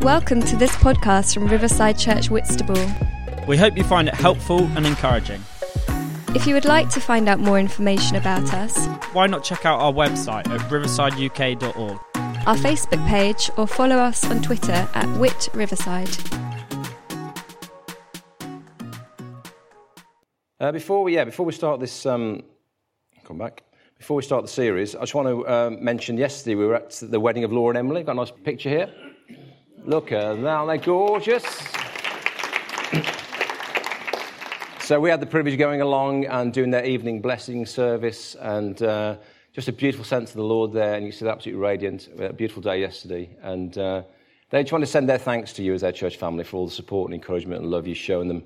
Welcome to this podcast from Riverside Church Whitstable. We hope you find it helpful and encouraging. If you would like to find out more information about us, Why not check out our website at riversideuk.org? our Facebook page, or follow us on Twitter at Wit Riverside. Uh, before we, yeah, before we start this, um, come back. Before we start the series, I just want to uh, mention yesterday we were at the wedding of Laura and Emily. Got a nice picture here. Look at that, aren't they gorgeous? so we had the privilege of going along and doing their evening blessing service, and uh, just a beautiful sense of the Lord there. And you see, absolutely radiant. We had a beautiful day yesterday, and uh, they just want to send their thanks to you as their church family for all the support and encouragement and love you've shown them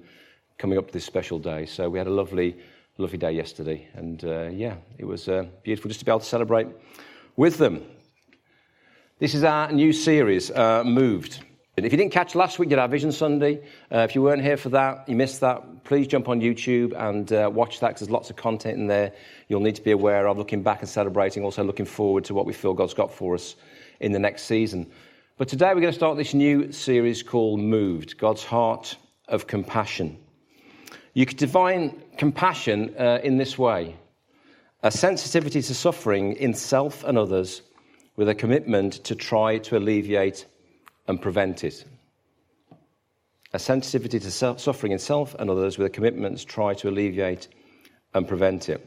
coming up to this special day. So we had a lovely, lovely day yesterday, and uh, yeah, it was uh, beautiful just to be able to celebrate with them. This is our new series, uh, Moved. And if you didn't catch last week, you had our Vision Sunday. Uh, if you weren't here for that, you missed that, please jump on YouTube and uh, watch that because there's lots of content in there you'll need to be aware of, looking back and celebrating, also looking forward to what we feel God's got for us in the next season. But today we're going to start this new series called Moved God's Heart of Compassion. You could define compassion uh, in this way a sensitivity to suffering in self and others with a commitment to try to alleviate and prevent it. A sensitivity to self- suffering in self and others with a commitment to try to alleviate and prevent it.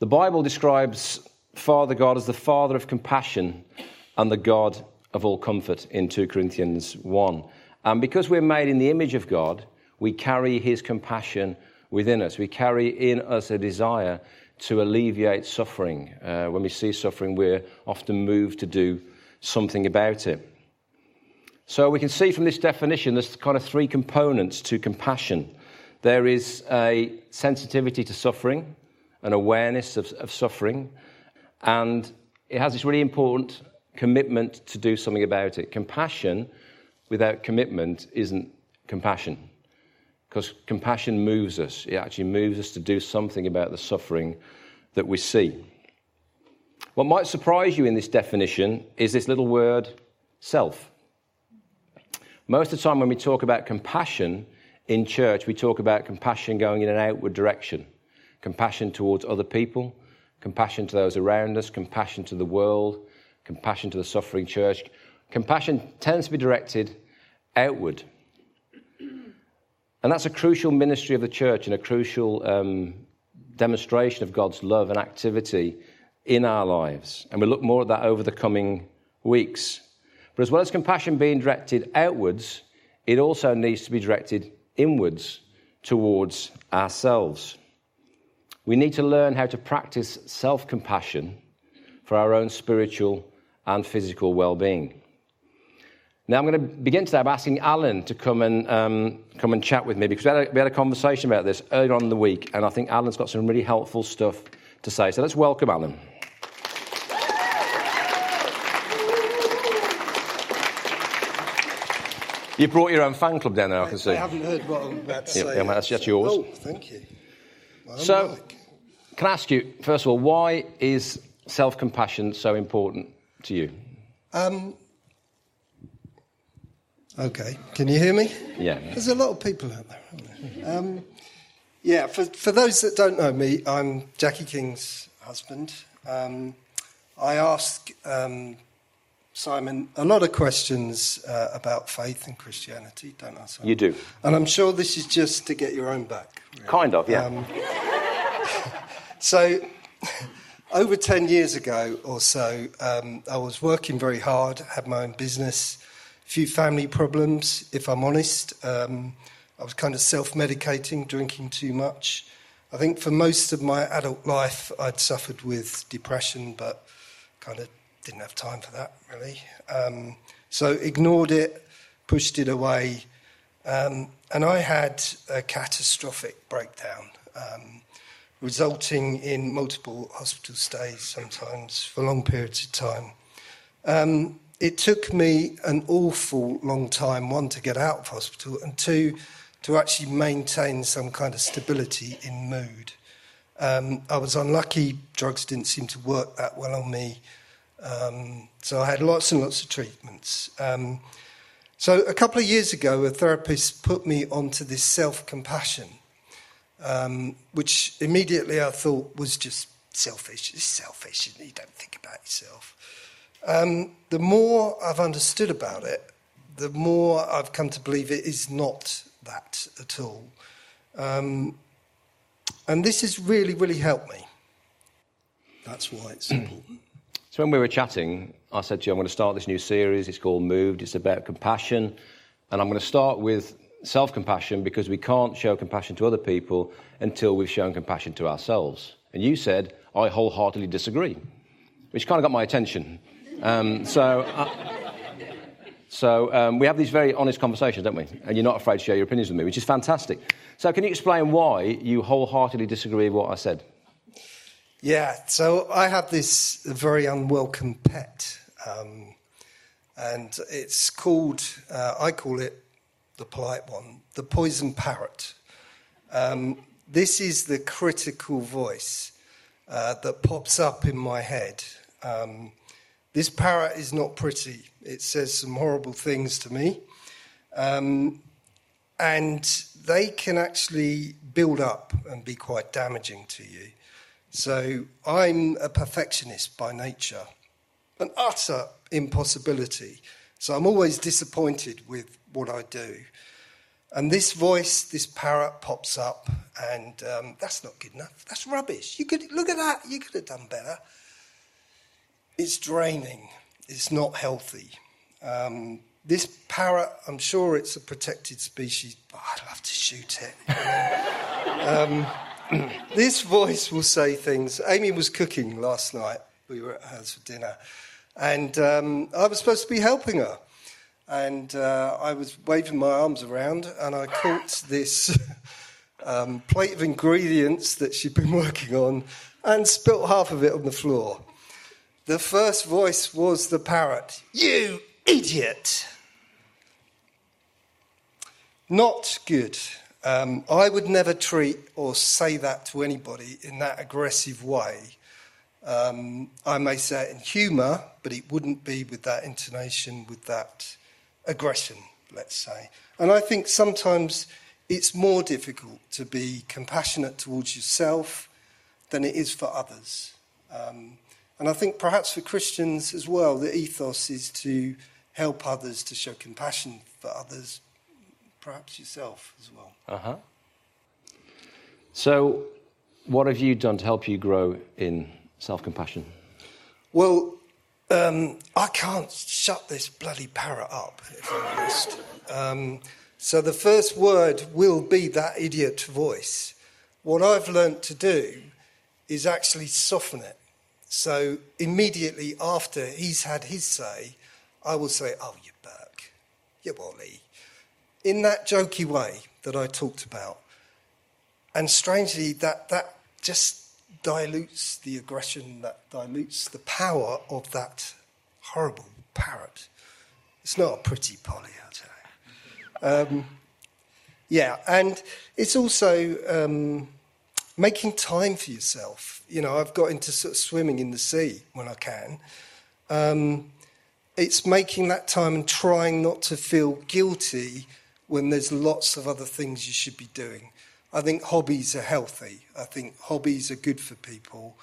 The Bible describes Father God as the Father of compassion and the God of all comfort in 2 Corinthians 1. And because we're made in the image of God, we carry his compassion within us. We carry in us a desire to alleviate suffering. Uh, when we see suffering, we're often moved to do something about it. So we can see from this definition there's kind of three components to compassion there is a sensitivity to suffering, an awareness of, of suffering, and it has this really important commitment to do something about it. Compassion without commitment isn't compassion because compassion moves us. It actually moves us to do something about the suffering that we see. What might surprise you in this definition is this little word, self. Most of the time, when we talk about compassion in church, we talk about compassion going in an outward direction compassion towards other people, compassion to those around us, compassion to the world, compassion to the suffering church. Compassion tends to be directed outward. And that's a crucial ministry of the church and a crucial um, demonstration of God's love and activity in our lives. And we'll look more at that over the coming weeks. But as well as compassion being directed outwards, it also needs to be directed inwards towards ourselves. We need to learn how to practice self compassion for our own spiritual and physical well being. Now, I'm going to begin today by asking Alan to come and, um, come and chat with me because we had, a, we had, a, conversation about this earlier on in the week, and I think Alan's got some really helpful stuff to say. So let's welcome Alan. You brought your own fan club down there, I can see. I haven't heard what I'm about to say. Yeah, that's, that's yours. Oh, thank you. Well, so, like. can I ask you, first of all, why is self compassion so important to you? Um, okay, can you hear me? Yeah. There's a lot of people out there. Um, yeah, for, for those that don't know me, I'm Jackie King's husband. Um, I ask um, Simon, a lot of questions uh, about faith and Christianity, don't I, Simon? You do. And I'm sure this is just to get your own back. Really. Kind of, yeah. Um, so, over 10 years ago or so, um, I was working very hard, had my own business, few family problems, if I'm honest. Um, I was kind of self medicating, drinking too much. I think for most of my adult life, I'd suffered with depression, but kind of didn't have time for that really. Um, so ignored it, pushed it away, um, and I had a catastrophic breakdown, um, resulting in multiple hospital stays, sometimes for long periods of time. Um, it took me an awful long time, one, to get out of hospital, and two, to actually maintain some kind of stability in mood. Um, I was unlucky, drugs didn't seem to work that well on me. Um, so I had lots and lots of treatments. Um, So, a couple of years ago, a therapist put me onto this self compassion, um, which immediately I thought was just selfish. It's selfish, you don't think about yourself. Um, the more I've understood about it, the more I've come to believe it is not that at all. Um, and this has really, really helped me. That's why it's important. So when we were chatting, I said to you, I'm going to start this new series. It's called Moved. It's about compassion. And I'm going to start with self compassion because we can't show compassion to other people until we've shown compassion to ourselves. And you said, I wholeheartedly disagree, which kind of got my attention. Um, so. Uh, so um, we have these very honest conversations, don't we? And you're not afraid to share your opinions with me, which is fantastic. So can you explain why you wholeheartedly disagree with what I said? Yeah, so I have this very unwelcome pet, um, and it's called, uh, I call it the polite one, the poison parrot. Um, this is the critical voice uh, that pops up in my head. Um, this parrot is not pretty. It says some horrible things to me. Um, and they can actually build up and be quite damaging to you. So I'm a perfectionist by nature, an utter impossibility. So I'm always disappointed with what I do. And this voice, this parrot pops up, and um, that's not good enough. That's rubbish. You could look at that. You could have done better. It's draining. It's not healthy. Um, this parrot, I'm sure it's a protected species, but I'd love to shoot it. um, this voice will say things. Amy was cooking last night. We were at hers for dinner. And um, I was supposed to be helping her. And uh, I was waving my arms around, and I caught this um, plate of ingredients that she'd been working on and spilt half of it on the floor. The first voice was the parrot You idiot! Not good. Um, I would never treat or say that to anybody in that aggressive way. Um, I may say it in humour, but it wouldn't be with that intonation, with that aggression, let's say. And I think sometimes it's more difficult to be compassionate towards yourself than it is for others. Um, and I think perhaps for Christians as well, the ethos is to help others, to show compassion for others, perhaps yourself as well. Uh huh. So, what have you done to help you grow in self compassion? Well, um, I can't shut this bloody parrot up, if I'm honest. Um, so, the first word will be that idiot voice. What I've learnt to do is actually soften it. So, immediately after he's had his say, I will say, Oh, you Burke, you Wally, in that jokey way that I talked about. And strangely, that, that just dilutes the aggression, that dilutes the power of that horrible parrot. It's not a pretty Polly, I'll tell you. Um, yeah, and it's also um, making time for yourself. You know, I've got into sort of swimming in the sea when I can. Um, it's making that time and trying not to feel guilty when there's lots of other things you should be doing. I think hobbies are healthy. I think hobbies are good for people,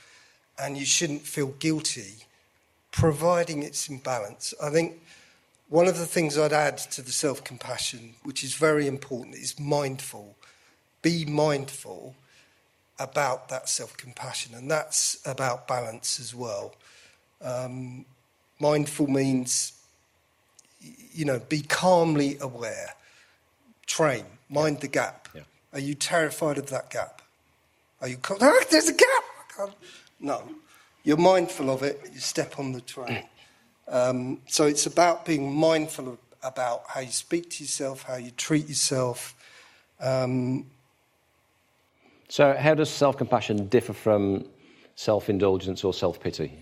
and you shouldn't feel guilty, providing it's in balance. I think one of the things I'd add to the self compassion, which is very important, is mindful. Be mindful about that self compassion, and that's about balance as well. Um, mindful means, you know, be calmly aware train, mind the gap. Yeah. Are you terrified of that gap? Are you, ah, there's a gap! No. You're mindful of it, you step on the train. Um, so it's about being mindful of, about how you speak to yourself, how you treat yourself. Um, so, how does self compassion differ from self indulgence or self pity?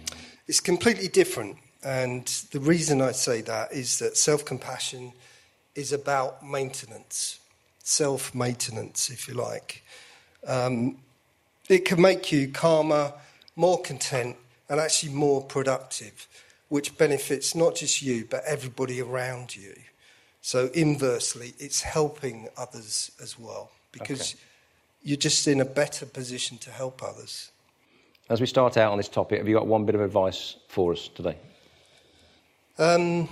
It's completely different. And the reason I say that is that self compassion is about maintenance, self maintenance, if you like. Um, it can make you calmer, more content, and actually more productive, which benefits not just you, but everybody around you. So, inversely, it's helping others as well because Okay. You're just in a better position to help others. As we start out on this topic, have you got one bit of advice for us today? Um,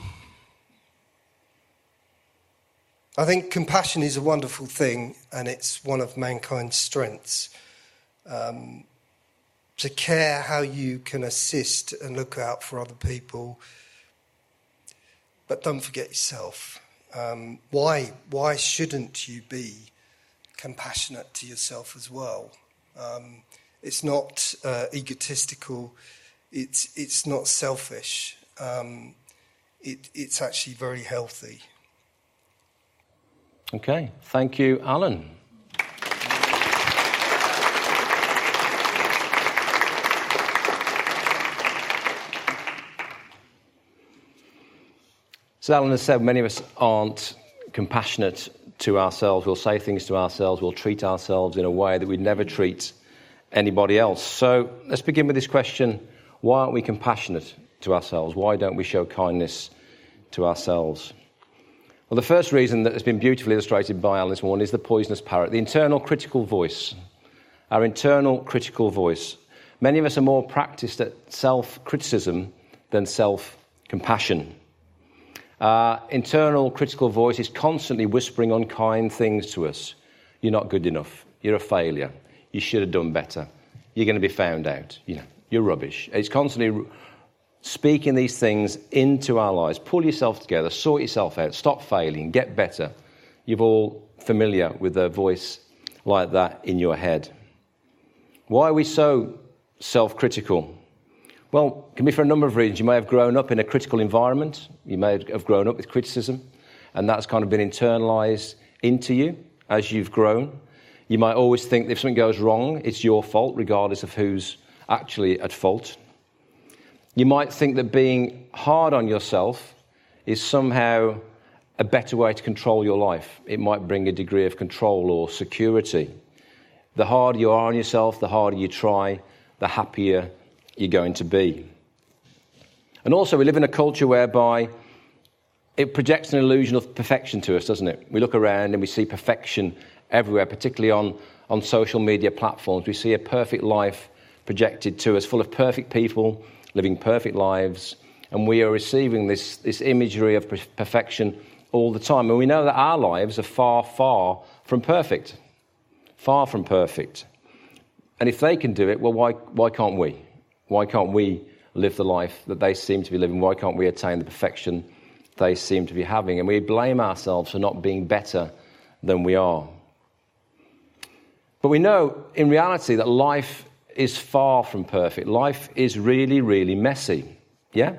I think compassion is a wonderful thing and it's one of mankind's strengths. Um, to care how you can assist and look out for other people, but don't forget yourself. Um, why, why shouldn't you be compassionate to yourself as well? Um, it's not uh, egotistical, it's, it's not selfish. Um, it, it's actually very healthy. Okay, thank you, Alan. So Alan has said, many of us aren't compassionate to ourselves. We'll say things to ourselves, we'll treat ourselves in a way that we'd never treat anybody else. So let's begin with this question why aren't we compassionate to ourselves? Why don't we show kindness to ourselves? Well, the first reason that has been beautifully illustrated by Alan this morning is the poisonous parrot, the internal critical voice. Our internal critical voice. Many of us are more practiced at self criticism than self compassion. Our internal critical voice is constantly whispering unkind things to us. You're not good enough. You're a failure. You should have done better. You're going to be found out. You know, you're rubbish. It's constantly speaking these things into our lives. Pull yourself together, sort yourself out, stop failing, get better. You're all familiar with a voice like that in your head. Why are we so self critical? Well, it can be for a number of reasons. You may have grown up in a critical environment, you may have grown up with criticism, and that's kind of been internalized into you as you've grown. You might always think that if something goes wrong, it's your fault, regardless of who's actually at fault. You might think that being hard on yourself is somehow a better way to control your life. It might bring a degree of control or security. The harder you are on yourself, the harder you try, the happier you're going to be. And also, we live in a culture whereby it projects an illusion of perfection to us, doesn't it? We look around and we see perfection everywhere, particularly on, on social media platforms. We see a perfect life projected to us, full of perfect people living perfect lives, and we are receiving this, this imagery of perfection all the time. And we know that our lives are far, far from perfect. Far from perfect. And if they can do it, well, why, why can't we? Why can't we live the life that they seem to be living? Why can't we attain the perfection they seem to be having? And we blame ourselves for not being better than we are. But we know in reality that life is far from perfect. Life is really, really messy. Yeah?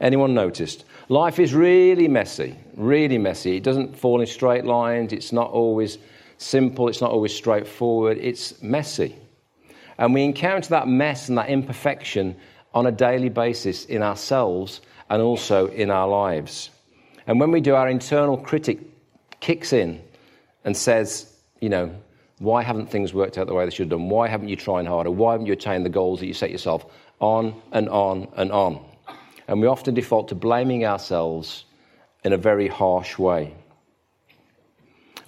Anyone noticed? Life is really messy, really messy. It doesn't fall in straight lines. It's not always simple. It's not always straightforward. It's messy. And we encounter that mess and that imperfection on a daily basis in ourselves and also in our lives. And when we do, our internal critic kicks in and says, you know, why haven't things worked out the way they should have done? Why haven't you tried harder? Why haven't you attained the goals that you set yourself? On and on and on. And we often default to blaming ourselves in a very harsh way.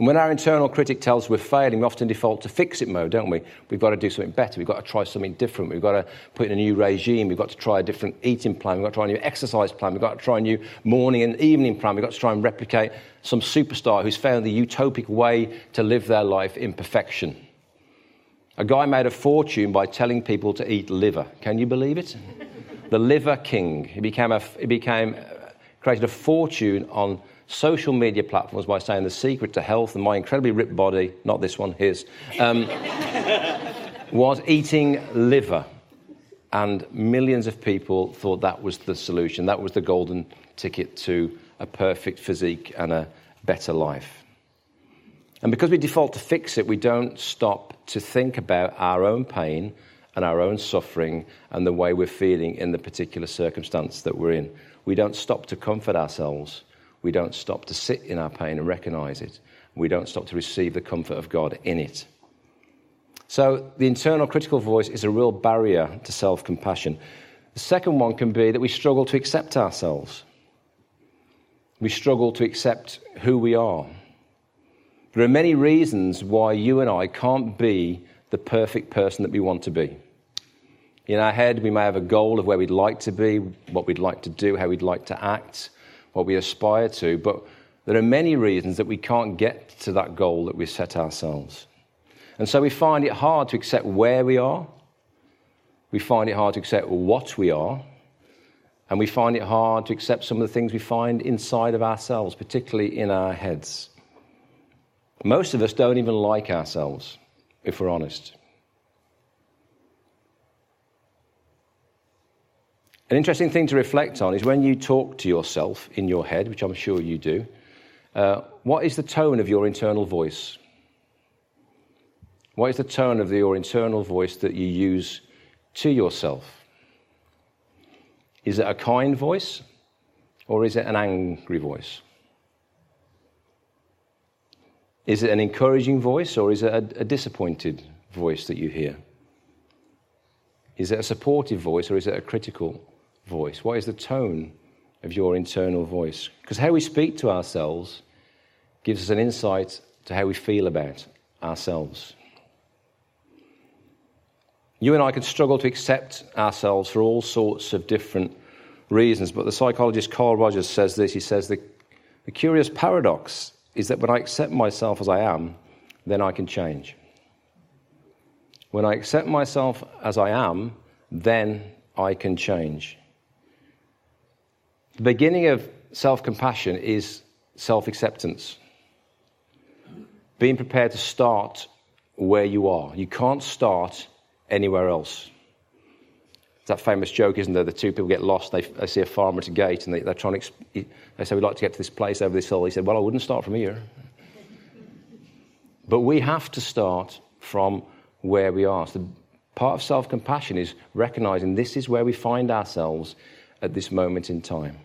And when our internal critic tells us we're failing, we often default to fix it mode, don't we? We've got to do something better. We've got to try something different. We've got to put in a new regime. We've got to try a different eating plan. We've got to try a new exercise plan. We've got to try a new morning and evening plan. We've got to try and replicate some superstar who's found the utopic way to live their life in perfection. A guy made a fortune by telling people to eat liver. Can you believe it? the liver king. He became, a, he became uh, created a fortune on social media platforms by saying the secret to health and my incredibly ripped body, not this one, his, um, was eating liver. And millions of people thought that was the solution. That was the golden ticket to a perfect physique and a better life. And because we default to fix it, we don't stop to think about our own pain and our own suffering and the way we're feeling in the particular circumstance that we're in. We don't stop to comfort ourselves. We don't stop to sit in our pain and recognize it. We don't stop to receive the comfort of God in it. So, the internal critical voice is a real barrier to self compassion. The second one can be that we struggle to accept ourselves. we struggle to accept who we are. There are many reasons why you and I can't be the perfect person that we want to be. In our head, we may have a goal of where we'd like to be, what we'd like to do, how we'd like to act, what we aspire to, but there are many reasons that we can't get to that goal that we set ourselves. And so we find it hard to accept where we are, we find it hard to accept what we are, and we find it hard to accept some of the things we find inside of ourselves, particularly in our heads. Most of us don't even like ourselves, if we're honest. An interesting thing to reflect on is when you talk to yourself in your head, which I'm sure you do, uh, what is the tone of your internal voice? What is the tone of your internal voice that you use to yourself? Is it a kind voice or is it an angry voice? Is it an encouraging voice or is it a, a disappointed voice that you hear? Is it a supportive voice or is it a critical voice? What is the tone of your internal voice? Because how we speak to ourselves gives us an insight to how we feel about ourselves. You and I can struggle to accept ourselves for all sorts of different reasons, but the psychologist Carl Rogers says this. He says, the, the curious paradox is that when I accept myself as I am, then I can change. When I accept myself as I am, then I can change. The beginning of self compassion is self acceptance. Being prepared to start where you are. You can't start anywhere else. That famous joke, isn't there? The two people get lost, they, they see a farmer at a gate, and they, are trying to, they say, We'd like to get to this place over this hill. He said, Well, I wouldn't start from here. But we have to start from where we are. So part of self compassion is recognizing this is where we find ourselves at this moment in time.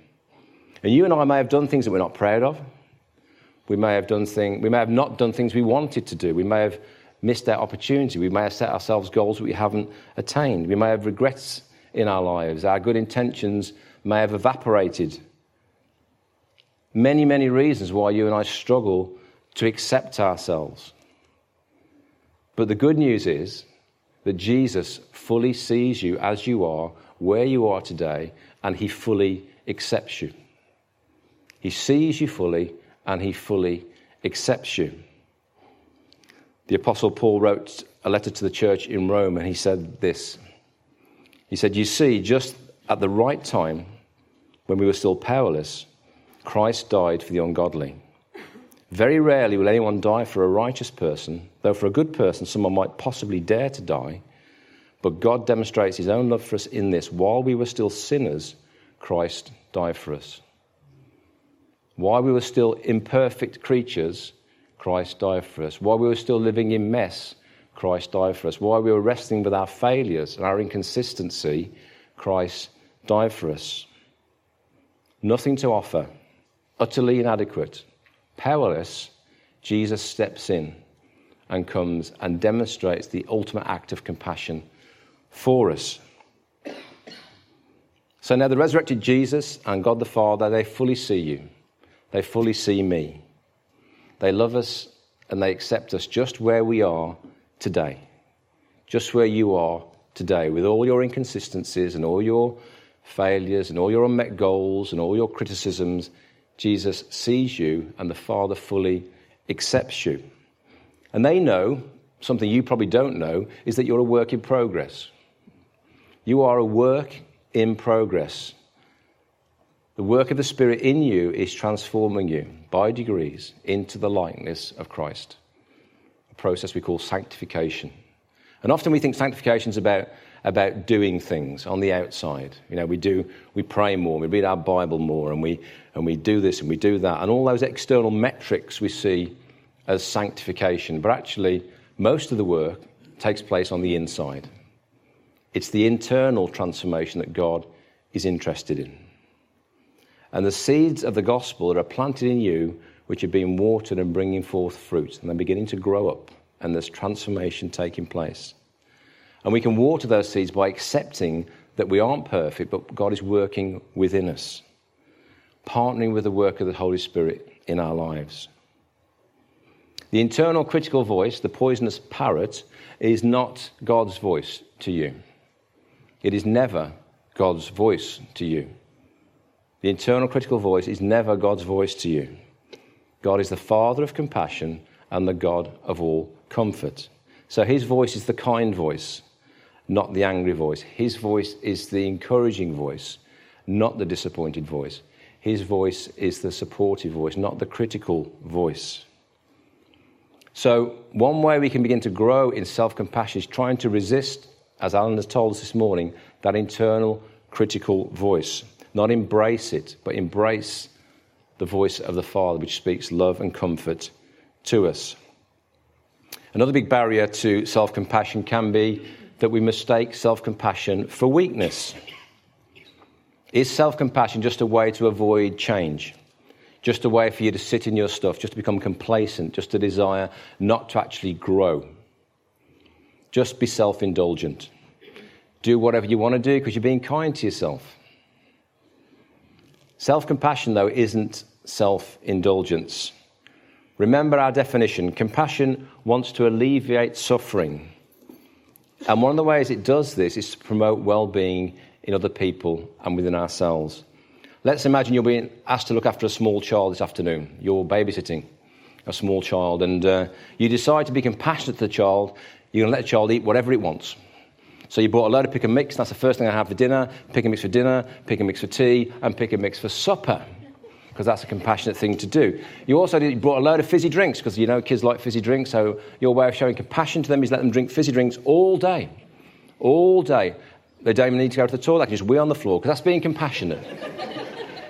And you and I may have done things that we're not proud of. We may have done things, we may have not done things we wanted to do. We may have missed that opportunity. We may have set ourselves goals that we haven't attained. We may have regrets in our lives. Our good intentions may have evaporated. Many, many reasons why you and I struggle to accept ourselves. But the good news is that Jesus fully sees you as you are, where you are today, and he fully accepts you. He sees you fully and he fully accepts you. The Apostle Paul wrote a letter to the church in Rome and he said this. He said, You see, just at the right time, when we were still powerless, Christ died for the ungodly. Very rarely will anyone die for a righteous person, though for a good person, someone might possibly dare to die. But God demonstrates his own love for us in this while we were still sinners, Christ died for us. While we were still imperfect creatures, Christ died for us. While we were still living in mess, Christ died for us. While we were wrestling with our failures and our inconsistency, Christ died for us. Nothing to offer, utterly inadequate, powerless, Jesus steps in and comes and demonstrates the ultimate act of compassion for us. So now the resurrected Jesus and God the Father, they fully see you. They fully see me. They love us and they accept us just where we are today. Just where you are today, with all your inconsistencies and all your failures and all your unmet goals and all your criticisms. Jesus sees you and the Father fully accepts you. And they know something you probably don't know is that you're a work in progress. You are a work in progress. The work of the Spirit in you is transforming you by degrees into the likeness of Christ, a process we call sanctification. And often we think sanctification is about, about doing things on the outside. You know, we do, we pray more, we read our Bible more, and we, and we do this and we do that. And all those external metrics we see as sanctification. But actually, most of the work takes place on the inside. It's the internal transformation that God is interested in and the seeds of the gospel that are planted in you, which are being watered and bringing forth fruit, and they're beginning to grow up, and there's transformation taking place. And we can water those seeds by accepting that we aren't perfect, but God is working within us. partnering with the work of the Holy Spirit in our lives. The internal critical voice, the poisonous parrot, is not God's voice to you. It is never God's voice to you. The internal critical voice is never God's voice to you. God is the Father of compassion and the God of all comfort. So his voice is the kind voice, not the angry voice. His voice is the encouraging voice, not the disappointed voice. His voice is the supportive voice, not the critical voice. So, one way we can begin to grow in self compassion is trying to resist, as Alan has told us this morning, that internal critical voice. Not embrace it, but embrace the voice of the Father, which speaks love and comfort to us. Another big barrier to self compassion can be that we mistake self compassion for weakness. Is self compassion just a way to avoid change? Just a way for you to sit in your stuff, just to become complacent, just a desire not to actually grow? Just be self indulgent. Do whatever you want to do because you're being kind to yourself. Self compassion, though, isn't self indulgence. Remember our definition compassion wants to alleviate suffering. And one of the ways it does this is to promote well being in other people and within ourselves. Let's imagine you're being asked to look after a small child this afternoon. You're babysitting a small child, and uh, you decide to be compassionate to the child. You're going to let the child eat whatever it wants. So you bought a load of pick and mix, that's the first thing I have for dinner. Pick and mix for dinner, pick and mix for tea, and pick and mix for supper because that's a compassionate thing to do. You also did, you brought a load of fizzy drinks because you know kids like fizzy drinks, so your way of showing compassion to them is let them drink fizzy drinks all day. All day. They don't even need to go to the toilet, they can just wee on the floor because that's being compassionate.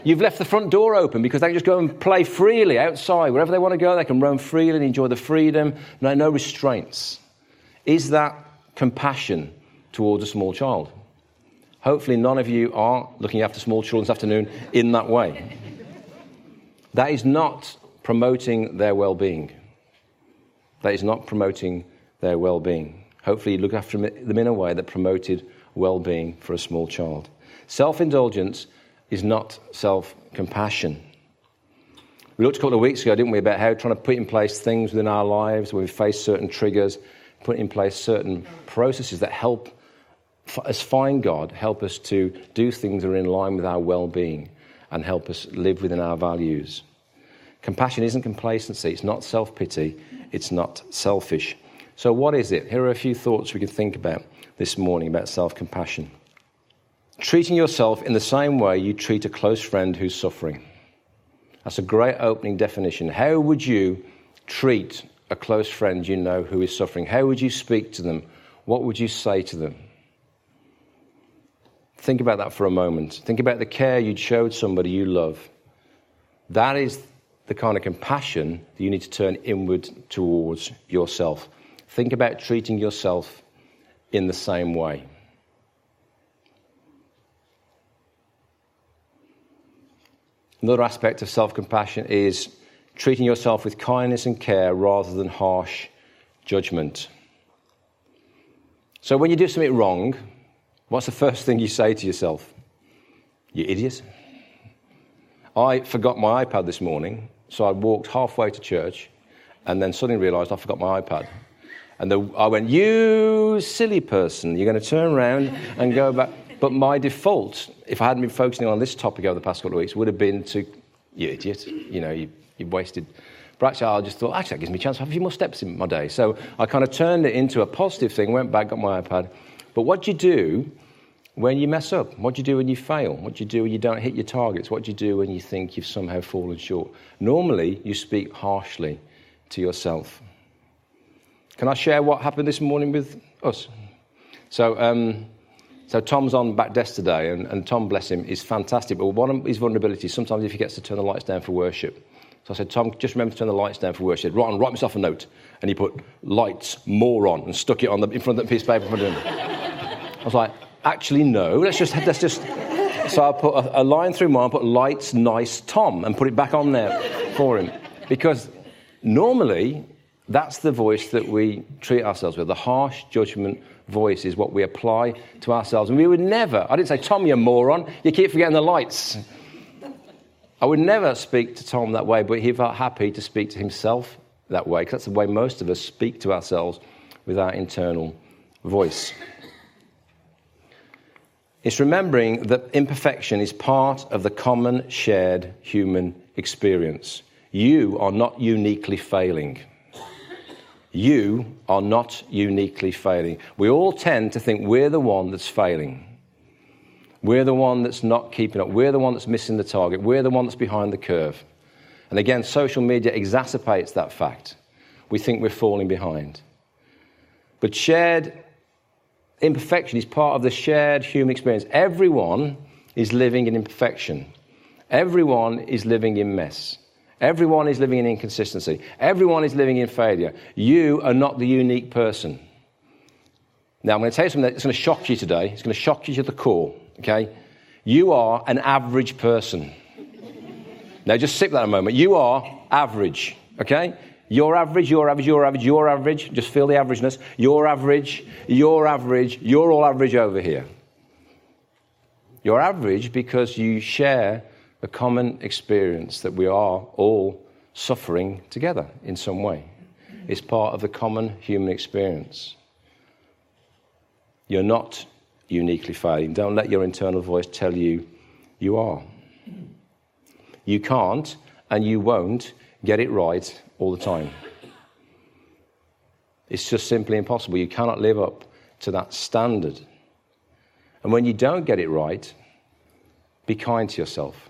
You've left the front door open because they can just go and play freely outside. Wherever they want to go, they can roam freely and enjoy the freedom. No, no restraints. Is that compassion towards a small child? Hopefully, none of you are looking after small children this afternoon in that way. That is not promoting their well being. That is not promoting their well being. Hopefully, you look after them in a way that promoted well being for a small child. Self indulgence is not self compassion. We looked a couple of weeks ago, didn't we, about how trying to put in place things within our lives where we face certain triggers, put in place certain processes that help us find God, help us to do things that are in line with our well being and help us live within our values. Compassion isn't complacency, it's not self pity, it's not selfish. So, what is it? Here are a few thoughts we can think about this morning about self compassion. Treating yourself in the same way you treat a close friend who's suffering. That's a great opening definition. How would you treat a close friend you know who is suffering? How would you speak to them? What would you say to them? Think about that for a moment. Think about the care you'd showed somebody you love. That is the kind of compassion that you need to turn inward towards yourself. Think about treating yourself in the same way. Another aspect of self compassion is treating yourself with kindness and care rather than harsh judgment. So, when you do something wrong, What's the first thing you say to yourself? You idiot. I forgot my iPad this morning, so I walked halfway to church and then suddenly realized I forgot my iPad. And the, I went, You silly person, you're going to turn around and go back. But my default, if I hadn't been focusing on this topic over the past couple of weeks, would have been to, You idiot, you know, you, you wasted. But actually, I just thought, actually, that gives me a chance to have a few more steps in my day. So I kind of turned it into a positive thing, went back, got my iPad, but what do you do when you mess up? What do you do when you fail? What do you do when you don't hit your targets? What do you do when you think you've somehow fallen short? Normally, you speak harshly to yourself. Can I share what happened this morning with us? So, um, so Tom's on back desk today, and, and Tom, bless him, is fantastic. But one of his vulnerabilities, sometimes if he gets to turn the lights down for worship. So I said, Tom, just remember to turn the lights down for worship. Right on, write myself a note. And he put lights more on and stuck it on the, in front of the piece of paper in front of him. I was like, actually, no. Let's just, let's just. So I put a, a line through mine, put lights, nice Tom, and put it back on there for him. Because normally, that's the voice that we treat ourselves with. The harsh judgment voice is what we apply to ourselves. And we would never, I didn't say, Tom, you moron, you keep forgetting the lights. I would never speak to Tom that way, but he felt happy to speak to himself that way, because that's the way most of us speak to ourselves with our internal voice. It's remembering that imperfection is part of the common shared human experience. You are not uniquely failing. You are not uniquely failing. We all tend to think we're the one that's failing. We're the one that's not keeping up. We're the one that's missing the target. We're the one that's behind the curve. And again, social media exacerbates that fact. We think we're falling behind. But shared imperfection is part of the shared human experience. Everyone is living in imperfection, everyone is living in mess. Everyone is living in inconsistency. Everyone is living in failure. You are not the unique person. Now, I'm going to tell you something that's going to shock you today. It's going to shock you to the core, okay? You are an average person. now, just sit with that a moment. You are average, okay? You're average, you're average, you're average, you're average. Just feel the averageness. You're average, you're average, you're all average over here. You're average because you share a common experience that we are all suffering together in some way. It's part of the common human experience. You're not uniquely failing. Don't let your internal voice tell you you are. You can't and you won't get it right all the time. It's just simply impossible. You cannot live up to that standard. And when you don't get it right, be kind to yourself.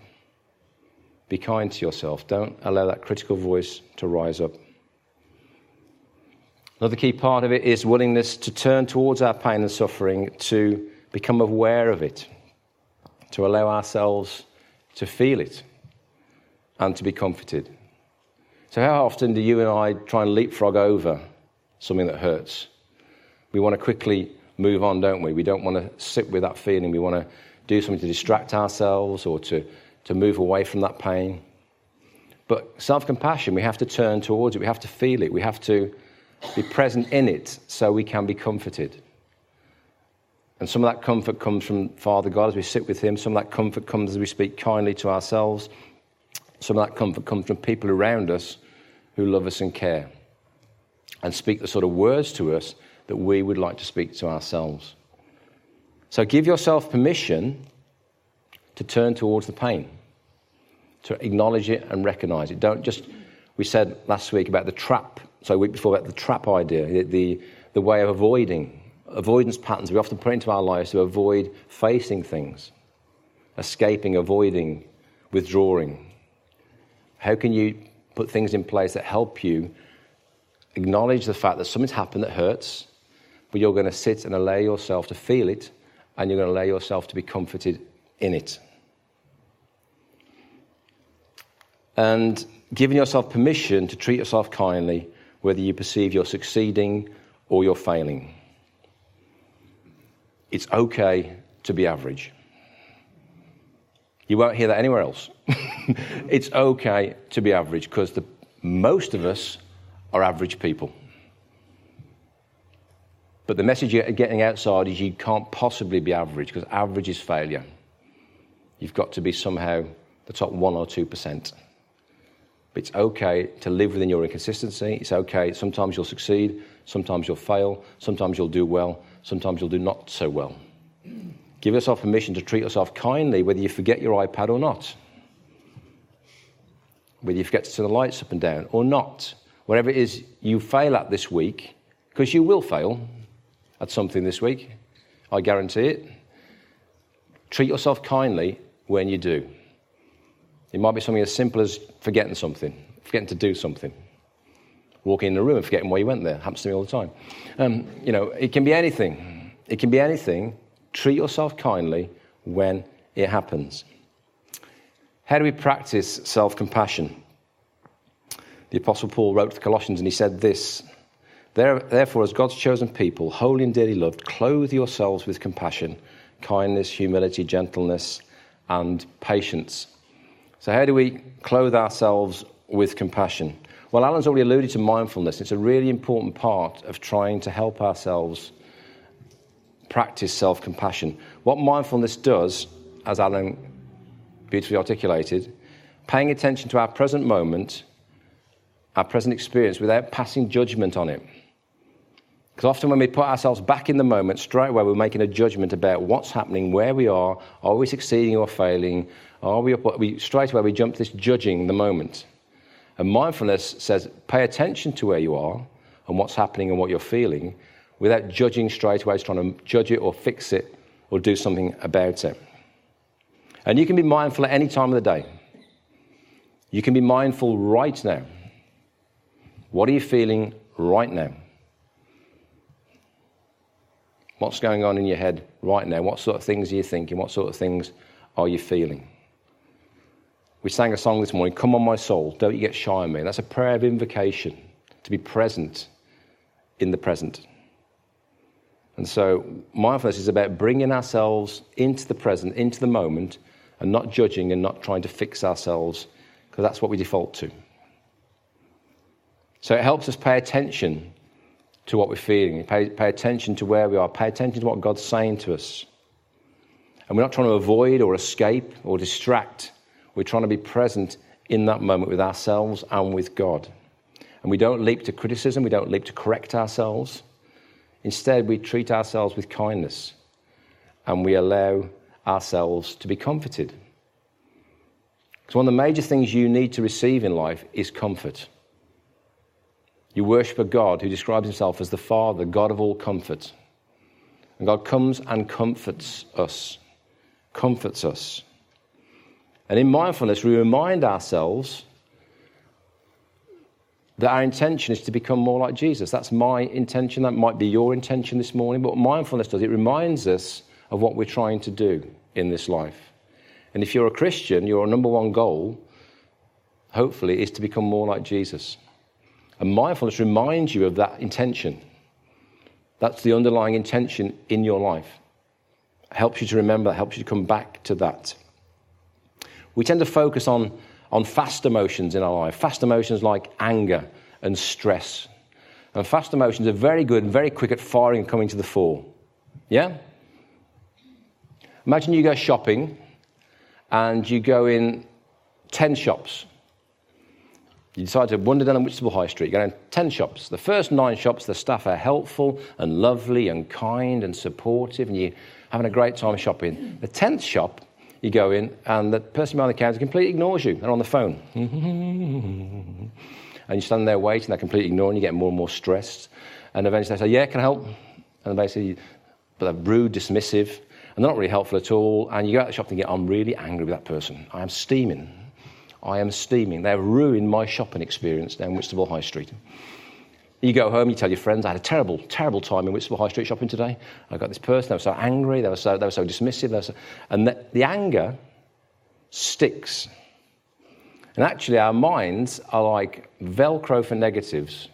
Be kind to yourself. Don't allow that critical voice to rise up. Another key part of it is willingness to turn towards our pain and suffering, to become aware of it, to allow ourselves to feel it, and to be comforted. So, how often do you and I try and leapfrog over something that hurts? We want to quickly move on, don't we? We don't want to sit with that feeling. We want to do something to distract ourselves or to, to move away from that pain. But self compassion, we have to turn towards it. We have to feel it. We have to be present in it so we can be comforted. And some of that comfort comes from Father God as we sit with Him. Some of that comfort comes as we speak kindly to ourselves. Some of that comfort comes from people around us who love us and care and speak the sort of words to us that we would like to speak to ourselves. So give yourself permission to turn towards the pain, to acknowledge it and recognize it. Don't just, we said last week about the trap, so week before about the trap idea, the, the, the way of avoiding, avoidance patterns we often put into our lives to avoid facing things, escaping, avoiding, withdrawing. How can you put things in place that help you acknowledge the fact that something's happened that hurts, but you're going to sit and allow yourself to feel it, and you're going to allow yourself to be comforted in it. And giving yourself permission to treat yourself kindly, whether you perceive you're succeeding or you're failing. It's okay to be average. You won't hear that anywhere else. it's okay to be average because most of us are average people. But the message you're getting outside is you can't possibly be average because average is failure. You've got to be somehow the top 1 or 2%. But it's okay to live within your inconsistency. It's okay. Sometimes you'll succeed, sometimes you'll fail, sometimes you'll do well, sometimes you'll do not so well. Give yourself permission to treat yourself kindly, whether you forget your iPad or not. Whether you forget to turn the lights up and down or not. Whatever it is you fail at this week, because you will fail at something this week, I guarantee it. Treat yourself kindly when you do. It might be something as simple as forgetting something, forgetting to do something, walking in the room and forgetting why you went there. Happens to me all the time. Um, you know, it can be anything. It can be anything Treat yourself kindly when it happens. How do we practice self compassion? The Apostle Paul wrote to the Colossians and he said this Therefore, as God's chosen people, holy and dearly loved, clothe yourselves with compassion, kindness, humility, gentleness, and patience. So, how do we clothe ourselves with compassion? Well, Alan's already alluded to mindfulness. It's a really important part of trying to help ourselves practice self compassion. What mindfulness does, as Alan beautifully articulated, paying attention to our present moment, our present experience, without passing judgment on it. Because often when we put ourselves back in the moment, straight away we're making a judgment about what's happening, where we are, are we succeeding or failing? Are we, we straight away we jump to this judging the moment. And mindfulness says pay attention to where you are and what's happening and what you're feeling without judging straight away, trying to judge it or fix it or do something about it. And you can be mindful at any time of the day. You can be mindful right now. What are you feeling right now? What's going on in your head right now? What sort of things are you thinking? What sort of things are you feeling? We sang a song this morning, Come on, my soul, don't you get shy on me. That's a prayer of invocation to be present in the present. And so, mindfulness is about bringing ourselves into the present, into the moment, and not judging and not trying to fix ourselves, because that's what we default to. So, it helps us pay attention to what we're feeling, pay, pay attention to where we are, pay attention to what God's saying to us. And we're not trying to avoid or escape or distract, we're trying to be present in that moment with ourselves and with God. And we don't leap to criticism, we don't leap to correct ourselves. Instead, we treat ourselves with kindness and we allow ourselves to be comforted. Because one of the major things you need to receive in life is comfort. You worship a God who describes himself as the Father, God of all comfort. And God comes and comforts us, comforts us. And in mindfulness, we remind ourselves that our intention is to become more like Jesus. That's my intention. That might be your intention this morning. But mindfulness does, it reminds us of what we're trying to do in this life. And if you're a Christian, your number one goal, hopefully, is to become more like Jesus. And mindfulness reminds you of that intention. That's the underlying intention in your life. It helps you to remember, helps you to come back to that. We tend to focus on on fast emotions in our life. Fast emotions like anger and stress. And fast emotions are very good and very quick at firing and coming to the fore. Yeah? Imagine you go shopping and you go in 10 shops. You decide to wander down Whitstable High Street. You go in 10 shops. The first nine shops, the staff are helpful and lovely and kind and supportive, and you're having a great time shopping. The 10th shop, you go in, and the person behind the counter completely ignores you. They're on the phone. and you stand there waiting, they're completely ignoring you, get more and more stressed. And eventually they say, Yeah, can I help? And basically, but they're rude, dismissive, and they're not really helpful at all. And you go out the shop and get, I'm really angry with that person. I am steaming. I am steaming. They've ruined my shopping experience down Whitstable High Street. You go home, you tell your friends, I had a terrible, terrible time in Whitstable High Street shopping today. I got this person, they were so angry, they were so, they were so dismissive. Were so, and the, the anger sticks. And actually, our minds are like Velcro for negatives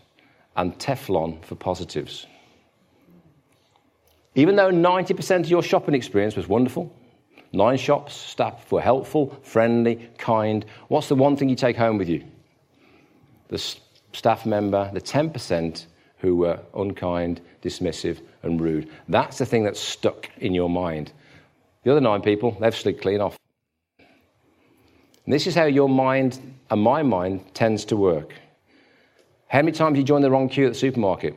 and Teflon for positives. Even though 90% of your shopping experience was wonderful, nine shops, staff were helpful, friendly, kind, what's the one thing you take home with you? The staff member, the 10% who were unkind, dismissive, and rude. That's the thing that's stuck in your mind. The other nine people, they've slid clean off. And this is how your mind and my mind tends to work. How many times you join the wrong queue at the supermarket?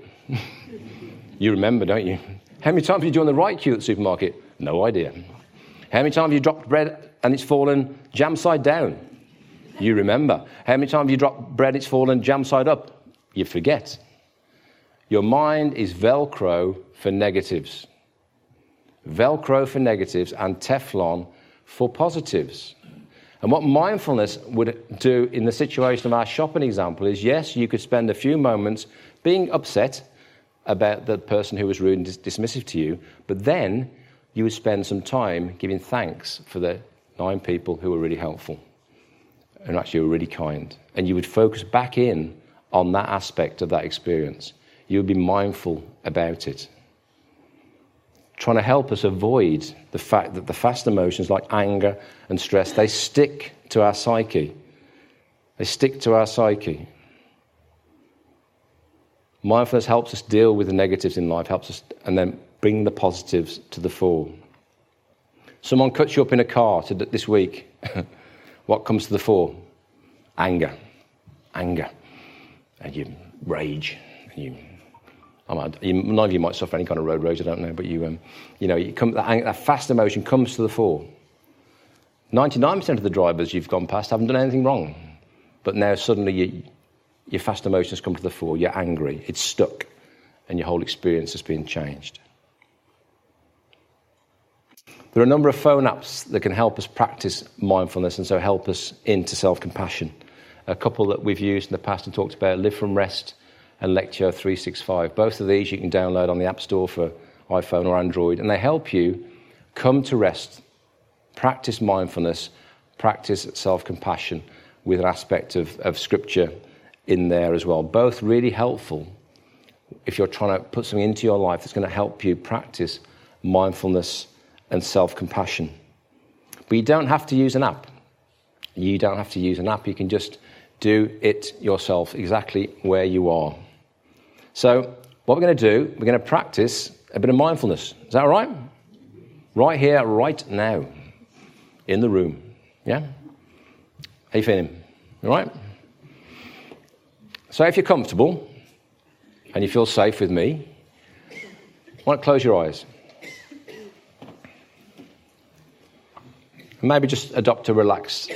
you remember, don't you? How many times you join the right queue at the supermarket? No idea. How many times you dropped bread and it's fallen jam side down? You remember. How many times have you drop bread, it's fallen jam side up? You forget. Your mind is Velcro for negatives. Velcro for negatives and Teflon for positives. And what mindfulness would do in the situation of our shopping example is yes, you could spend a few moments being upset about the person who was rude and dismissive to you, but then you would spend some time giving thanks for the nine people who were really helpful and actually were really kind. And you would focus back in on that aspect of that experience. You would be mindful about it. Trying to help us avoid the fact that the fast emotions like anger and stress, they stick to our psyche. They stick to our psyche. Mindfulness helps us deal with the negatives in life, helps us, and then bring the positives to the fore. Someone cuts you up in a car this week. what comes to the fore? Anger. Anger. And you rage. And you, you, none of you might suffer any kind of road rage, I don't know, but you, um, you know, you come, that, that fast emotion comes to the fore. 99% of the drivers you've gone past haven't done anything wrong. But now suddenly you, your fast emotions come to the fore. You're angry. It's stuck. And your whole experience has been changed. There are a number of phone apps that can help us practice mindfulness and so help us into self compassion. A couple that we've used in the past and talked about Live from Rest and Lectio 365. Both of these you can download on the App Store for iPhone or Android, and they help you come to rest, practice mindfulness, practice self compassion with an aspect of, of Scripture in there as well. Both really helpful if you're trying to put something into your life that's going to help you practice mindfulness and self compassion. But you don't have to use an app. You don't have to use an app. You can just do it yourself exactly where you are. So, what we're going to do, we're going to practice a bit of mindfulness. Is that all right? Right here, right now, in the room. Yeah? How you feeling? All right? So, if you're comfortable and you feel safe with me, why don't close your eyes? Maybe just adopt a relaxed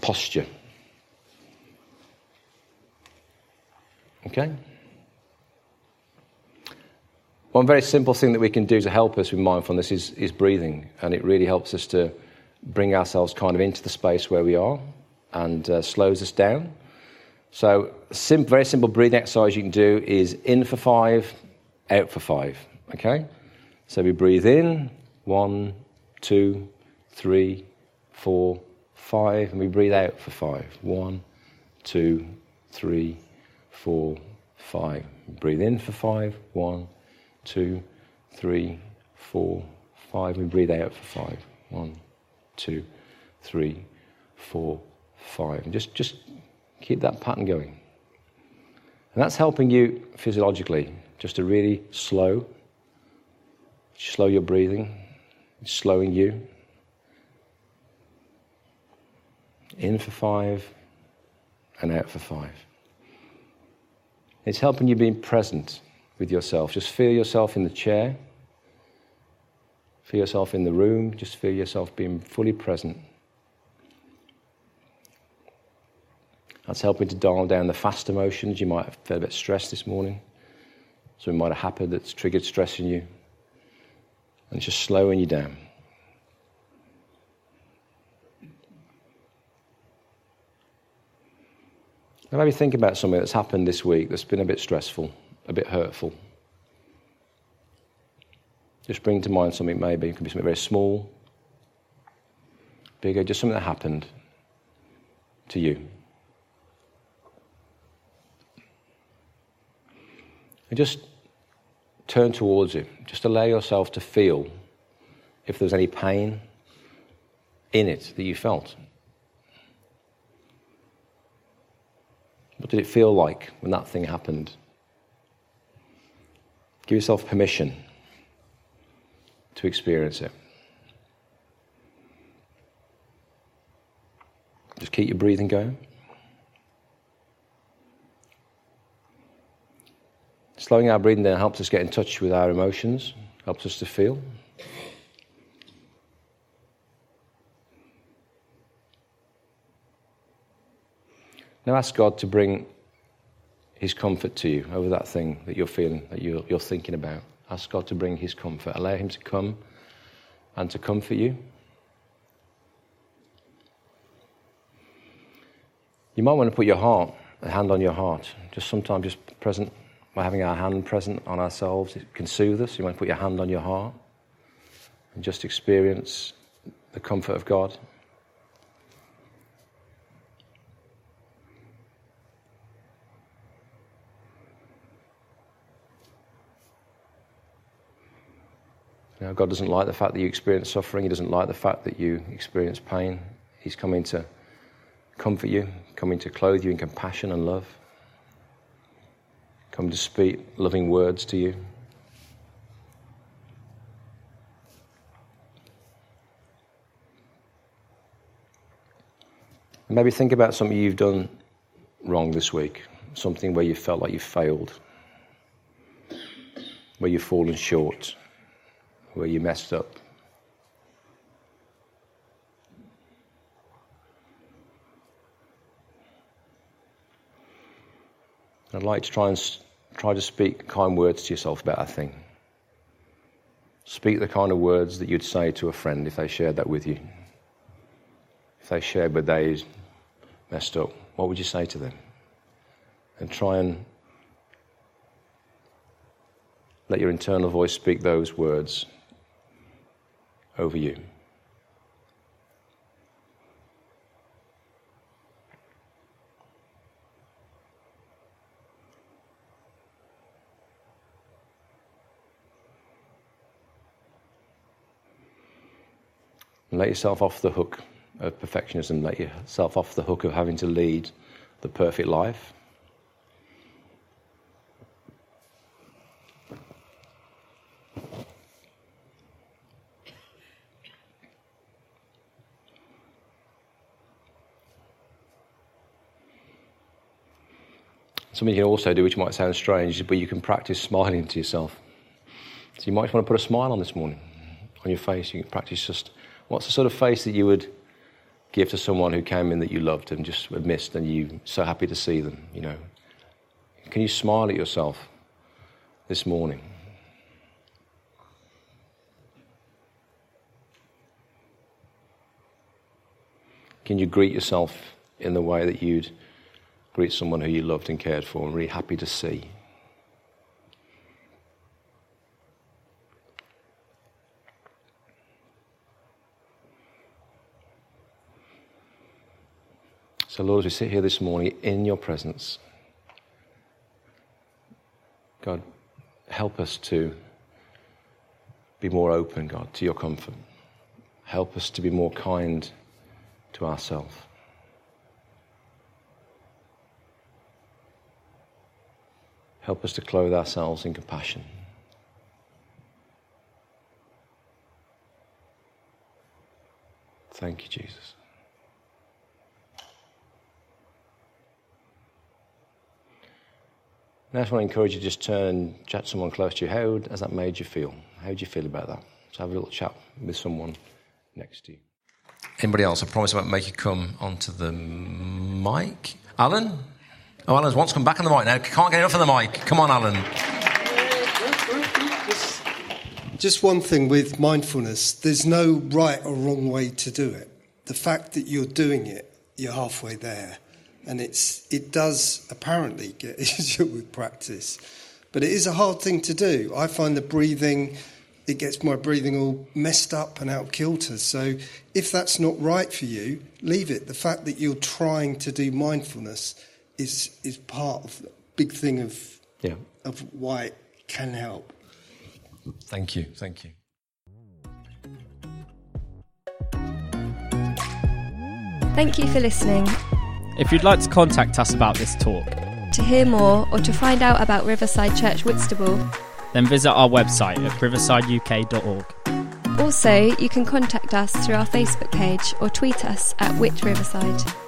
posture. Okay? One very simple thing that we can do to help us with mindfulness is, is breathing, and it really helps us to bring ourselves kind of into the space where we are and uh, slows us down. So, sim- very simple breathing exercise you can do is in for five, out for five. Okay? So we breathe in, one, two, three, four, five, and we breathe out for five. One, two, three, four, five. Breathe in for five. One, two, three, four, five. We breathe out for five. One, two, three, four, five. And just, just keep that pattern going. And that's helping you physiologically, just to really slow, slow your breathing, slowing you. In for five and out for five. It's helping you be present with yourself. Just feel yourself in the chair. Feel yourself in the room. Just feel yourself being fully present. That's helping to dial down the fast emotions. You might have felt a bit stressed this morning. Something might have happened that's triggered stress in you. And it's just slowing you down. Maybe think about something that's happened this week that's been a bit stressful, a bit hurtful. Just bring to mind something maybe. It could be something very small, bigger, just something that happened to you. And just turn towards it. Just allow yourself to feel if there's any pain in it that you felt. What did it feel like when that thing happened? Give yourself permission to experience it. Just keep your breathing going. Slowing our breathing down helps us get in touch with our emotions, helps us to feel. Now ask God to bring His comfort to you over that thing that you're feeling, that you're, you're thinking about. Ask God to bring His comfort. Allow Him to come and to comfort you. You might want to put your heart, a hand on your heart. Just sometimes, just present by having our hand present on ourselves, it can soothe us. You might put your hand on your heart and just experience the comfort of God. You know, God doesn't like the fact that you experience suffering. He doesn't like the fact that you experience pain. He's coming to comfort you, coming to clothe you in compassion and love, coming to speak loving words to you. Maybe think about something you've done wrong this week, something where you felt like you failed, where you've fallen short, where you messed up. I'd like to try and try to speak kind words to yourself about that thing. Speak the kind of words that you'd say to a friend if they shared that with you. If they shared where they messed up, what would you say to them? And try and let your internal voice speak those words over you. Let yourself off the hook of perfectionism. Let yourself off the hook of having to lead the perfect life. Something you can also do, which might sound strange, but you can practice smiling to yourself. So you might want to put a smile on this morning on your face. You can practice just What's the sort of face that you would give to someone who came in that you loved and just missed and you're so happy to see them, you know? Can you smile at yourself this morning? Can you greet yourself in the way that you'd greet someone who you loved and cared for and really happy to see? So, Lord, as we sit here this morning in your presence, God, help us to be more open, God, to your comfort. Help us to be more kind to ourselves. Help us to clothe ourselves in compassion. Thank you, Jesus. I just want to encourage you to just turn chat to someone close to you. How has that made you feel? How do you feel about that? So have a little chat with someone next to you. Anybody else? I promise I won't make you come onto the mic. Alan? Oh, Alan wants to come back on the mic now. Can't get enough of the mic. Come on, Alan. Just one thing with mindfulness there's no right or wrong way to do it. The fact that you're doing it, you're halfway there and it's it does apparently get easier with practice, but it is a hard thing to do. I find the breathing it gets my breathing all messed up and out of kilter. So if that's not right for you, leave it. The fact that you're trying to do mindfulness is is part of the big thing of yeah. of why it can help. Thank you. Thank you. Thank you for listening. If you'd like to contact us about this talk, to hear more or to find out about Riverside Church Whitstable, then visit our website at riversideuk.org. Also, you can contact us through our Facebook page or tweet us at Whit Riverside.